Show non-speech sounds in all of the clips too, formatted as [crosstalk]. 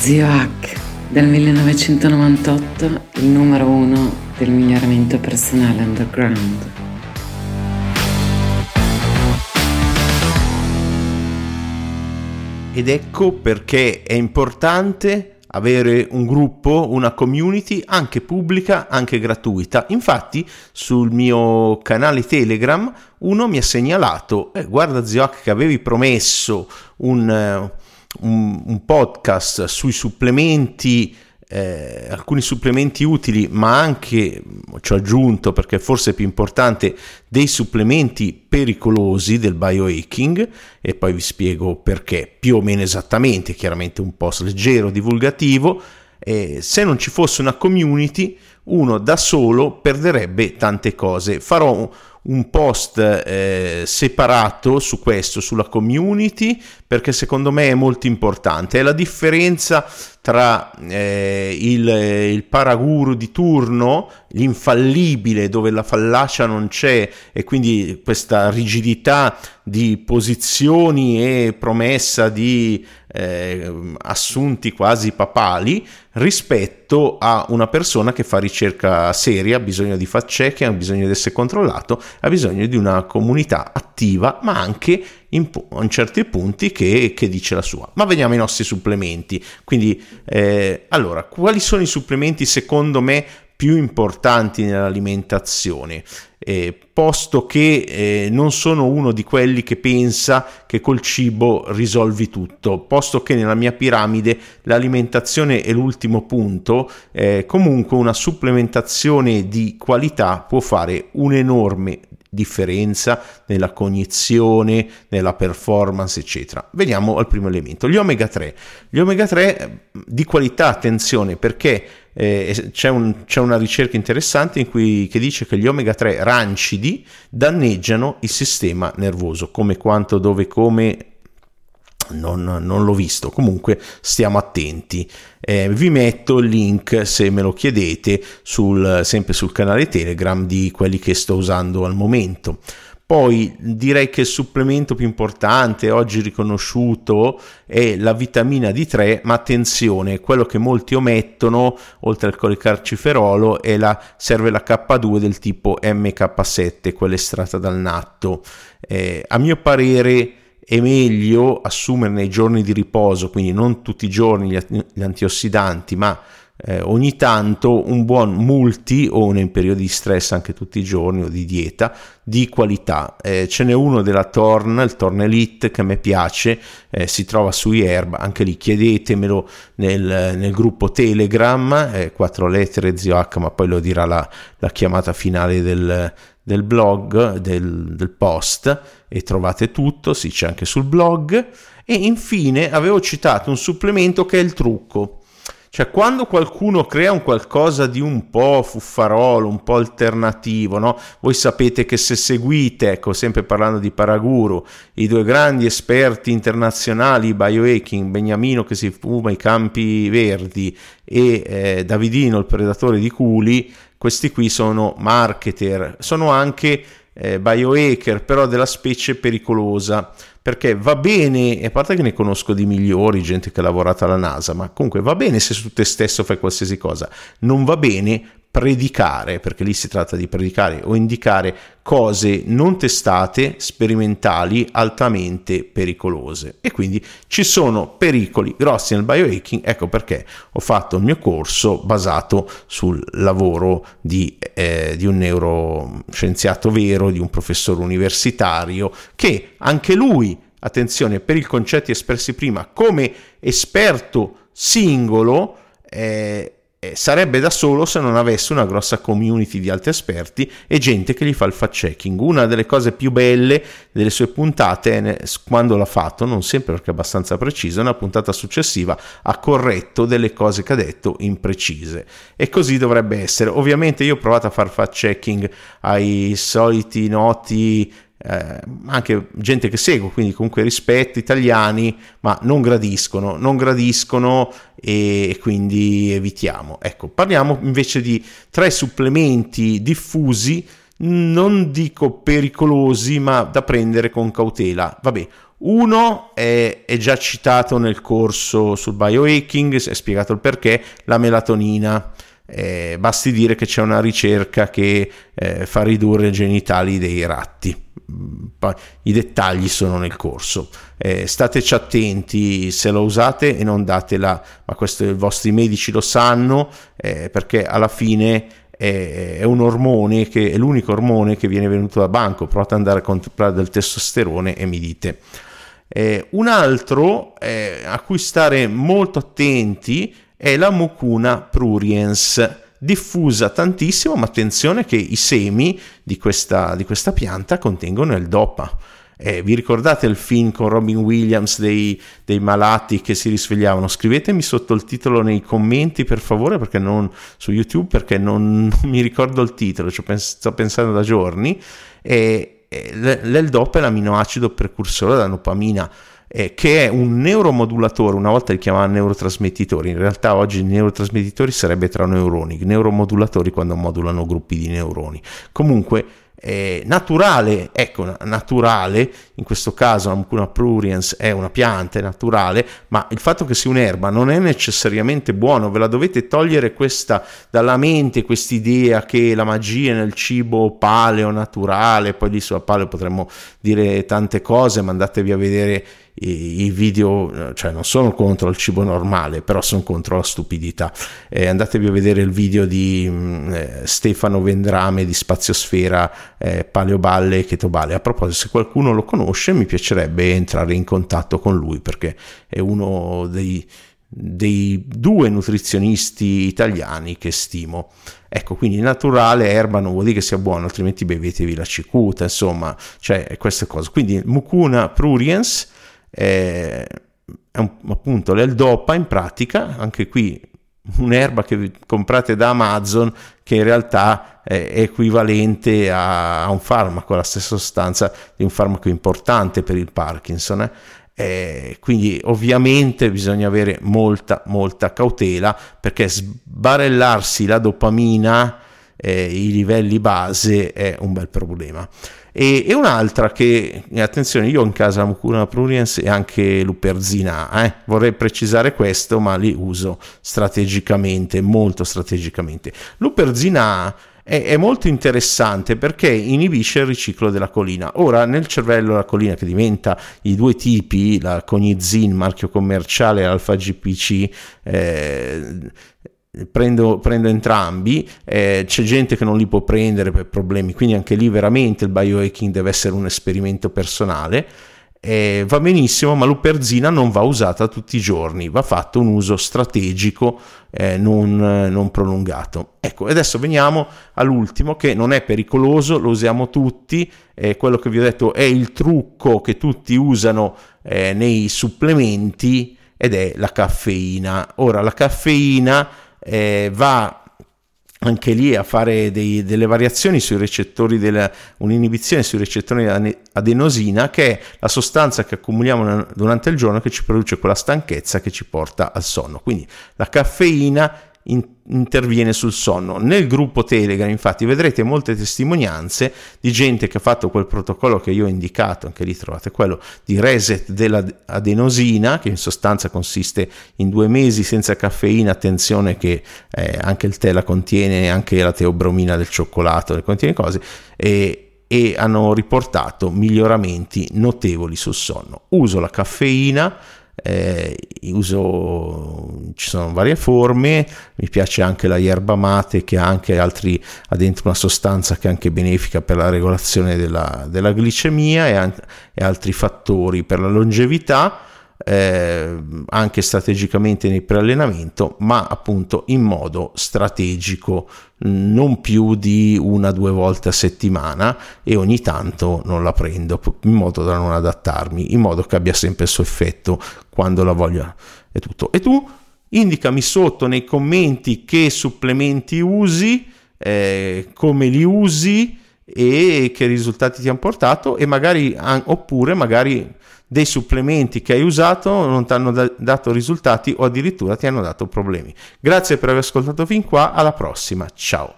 Zio Hack, del 1998, il numero uno del miglioramento personale underground. Ed ecco perché è importante avere un gruppo, una community anche pubblica, anche gratuita. Infatti sul mio canale Telegram uno mi ha segnalato, eh, guarda Hack che avevi promesso un, eh, un, un podcast sui supplementi eh, alcuni supplementi utili, ma anche, ci ho aggiunto perché forse è più importante, dei supplementi pericolosi del biohacking e poi vi spiego perché, più o meno esattamente, chiaramente un post leggero, divulgativo. Eh, se non ci fosse una community, uno da solo perderebbe tante cose. Farò un post eh, separato su questo, sulla community, perché secondo me è molto importante. È la differenza tra eh, il, il paraguru di turno, l'infallibile dove la fallacia non c'è e quindi questa rigidità di posizioni e promessa di eh, assunti quasi papali rispetto a una persona che fa ricerca seria, ha bisogno di fact check, ha bisogno di essere controllato, ha bisogno di una comunità attiva, ma anche in, in certi punti che, che, dice la sua. Ma veniamo ai nostri supplementi. Quindi, eh, allora, quali sono i supplementi secondo me più importanti nell'alimentazione? Eh, posto che eh, non sono uno di quelli che pensa che col cibo risolvi tutto, posto che nella mia piramide l'alimentazione è l'ultimo punto, eh, comunque una supplementazione di qualità può fare un'enorme differenza nella cognizione, nella performance, eccetera. Veniamo al primo elemento, gli omega 3. Gli omega 3 eh, di qualità, attenzione, perché eh, c'è, un, c'è, una ricerca interessante in cui, che dice che gli omega 3 rancidi danneggiano il sistema nervoso, come, quanto, dove, come non, non, l'ho visto. Comunque stiamo attenti. Eh, vi metto il link se me lo chiedete sul, sempre sul canale Telegram di quelli che sto usando al momento. Poi direi che il supplemento più importante oggi riconosciuto è la vitamina D3, ma attenzione, quello che molti omettono, oltre al colicarciferolo, è la, serve la K2 del tipo MK7, quella estratta dal natto. Eh, a mio parere è meglio assumere nei giorni di riposo, quindi non tutti i giorni gli, antiossidanti, ma eh, ogni tanto un buon multi o nei periodi di stress anche tutti i giorni o di dieta di qualità. Eh, ce n'è uno della Torn, il Torn Elite che a me piace, eh, si trova su Herb, anche lì chiedetemelo nel, nel gruppo Telegram, eh, quattro lettere zio H, ma poi lo dirà la, la chiamata finale del, del blog, del, del post e trovate tutto, sì c'è anche sul blog. E infine avevo citato un supplemento che è il trucco. Cioè, quando qualcuno crea un qualcosa di un po' fuffarolo, un po' alternativo, no? Voi sapete che se seguite, ecco, sempre parlando di Paraguru, i due grandi esperti internazionali biohacking, Beniamino che si fuma i campi verdi e eh, Davidino, il predatore di culi, questi qui sono marketer, sono anche eh, biohacker, però della specie pericolosa, perché va bene, a parte che ne conosco di migliori, gente che ha lavorato alla NASA, ma comunque va bene se su te stesso fai qualsiasi cosa, non va bene predicare, perché lì si tratta di predicare o indicare cose non testate, sperimentali, altamente pericolose. E quindi ci sono pericoli grossi nel biohacking, ecco perché ho fatto il mio corso basato sul lavoro di, eh, di un neuroscienziato vero, di un professore universitario, che anche lui, attenzione, per i concetti espressi prima, come esperto singolo, eh, sarebbe da solo se non avesse una grossa community di altri esperti e gente che gli fa il fact checking. Una delle cose più belle delle sue puntate è quando l'ha fatto, non sempre perché è abbastanza preciso, una puntata successiva ha corretto delle cose che ha detto imprecise e così dovrebbe essere. Ovviamente io ho provato a far fact checking ai soliti noti eh, anche gente che seguo, quindi comunque rispetto, italiani, ma non gradiscono, non gradiscono e, quindi evitiamo. Ecco, parliamo invece di tre supplementi diffusi, non dico pericolosi, ma da prendere con cautela. Vabbè, Uno è, è, già citato nel corso sul biohacking, è spiegato il perché, la melatonina. Eh, basti dire che c'è una ricerca che eh, fa ridurre i genitali dei ratti. I dettagli sono nel corso. Eh, stateci attenti se lo usate e non datela, ma questo i vostri medici lo sanno, eh, perché alla fine è, un ormone che è l'unico ormone che viene venuto da banco. Provate ad andare a comprare del testosterone e mi dite. Eh, un altro eh, a cui stare molto attenti è la mucuna pruriens diffusa tantissimo, ma attenzione che i semi di questa, di questa pianta contengono il DOPA. Eh, vi ricordate il film con Robin Williams dei, dei, malati che si risvegliavano? Scrivetemi sotto il titolo nei commenti per favore, perché non su YouTube, perché non, [laughs] non mi ricordo il titolo, ci pens- sto pensando da giorni. E, e l'L-DOPA è l'aminoacido precursore della dopamina eh, che è un neuromodulatore, una volta li chiamavano neurotrasmettitori, in realtà oggi neurotrasmettitori sarebbe tra neuroni, neuromodulatori quando modulano gruppi di neuroni. Comunque eh, naturale, ecco, naturale, in questo caso la mucuna pruriens è una pianta, è naturale, ma il fatto che sia un'erba non è necessariamente buono, ve la dovete togliere questa dalla mente, quest'idea che la magia nel cibo paleo, naturale, poi di sulla paleo potremmo dire tante cose, ma andatevi a vedere i, i video, cioè non sono contro il cibo normale, però sono contro la stupidità. Eh, andatevi a vedere il video di mh, mm, eh, Stefano Vendrame di Spaziosfera eh, Paleoballe e Chetoballe. A proposito, se qualcuno lo conosce, mi piacerebbe entrare in contatto con lui perché è uno dei dei due nutrizionisti italiani che stimo. Ecco, quindi naturale erba non vuol dire che sia buono, altrimenti bevetevi la cicuta, insomma, cioè queste cose. Quindi mucuna pruriens è, è un, appunto l'L-Dopa in pratica, anche qui un'erba che comprate da Amazon che in realtà è equivalente a, a un farmaco, la stessa sostanza di un farmaco importante per il Parkinson. Eh? Eh, quindi ovviamente bisogna avere molta molta cautela perché sbarellarsi la dopamina eh, i livelli base è un bel problema e, e un'altra che, attenzione, io in casa Mucuna pruriens e anche Luperzina, eh? vorrei precisare questo, ma li uso strategicamente, molto strategicamente. Luperzina è, è, molto interessante perché inibisce il riciclo della colina. Ora, nel cervello la colina che diventa i due tipi, la conizin, marchio commerciale, alfa GPC, eh, Prendo, prendo, entrambi, eh, c'è gente che non li può prendere per problemi, quindi anche lì veramente il biohacking deve essere un esperimento personale. Eh, va benissimo, ma l'uperzina non va usata tutti i giorni, va fatto un uso strategico, eh, non, non, prolungato. Ecco, adesso veniamo all'ultimo che non è pericoloso, lo usiamo tutti, quello che vi ho detto è il trucco che tutti usano eh, nei supplementi ed è la caffeina. Ora, la caffeina eh, va anche lì a fare dei, delle variazioni sui recettori della, un'inibizione sui recettori adenosina che è la sostanza che accumuliamo durante il giorno che ci produce quella stanchezza che ci porta al sonno. Quindi la caffeina in, interviene sul sonno. Nel gruppo Telegram, infatti, vedrete molte testimonianze di gente che ha fatto quel protocollo che io ho indicato, anche lì trovate quello di reset dell'adenosina, che in sostanza consiste in due mesi senza caffeina, attenzione che eh, anche il tè la contiene, anche la teobromina del cioccolato, le contiene cose, e e hanno riportato miglioramenti notevoli sul sonno. Uso la caffeina eh, uso, ci sono varie forme, mi piace anche la yerba mate che ha anche altri, ha dentro una sostanza che è anche benefica per la regolazione della, della glicemia e, e altri fattori per la longevità eh, anche strategicamente nel preallenamento, ma appunto in modo strategico, non più di una o due volte a settimana e ogni tanto non la prendo in modo da non adattarmi, in modo che abbia sempre il suo effetto quando la voglio e tutto. E tu indicami sotto nei commenti che supplementi usi, eh, come li usi e che risultati ti hanno portato e magari oppure magari dei supplementi che hai usato non ti hanno da- dato risultati o addirittura ti hanno dato problemi. Grazie per aver ascoltato fin qua, alla prossima, ciao.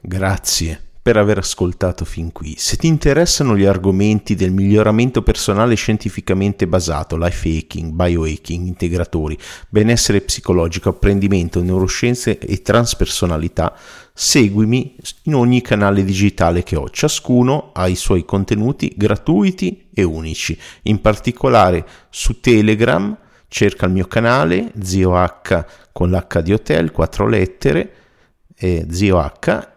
Grazie per aver ascoltato fin qui. Se ti interessano gli argomenti del miglioramento personale scientificamente basato, life hacking, biohacking, integratori, benessere psicologico, apprendimento, neuroscienze e transpersonalità, seguimi in ogni canale digitale che ho. Ciascuno ha i suoi contenuti gratuiti e unici. In particolare su Telegram cerca il mio canale Zio H con l'H di hotel, quattro lettere, eh, Zio H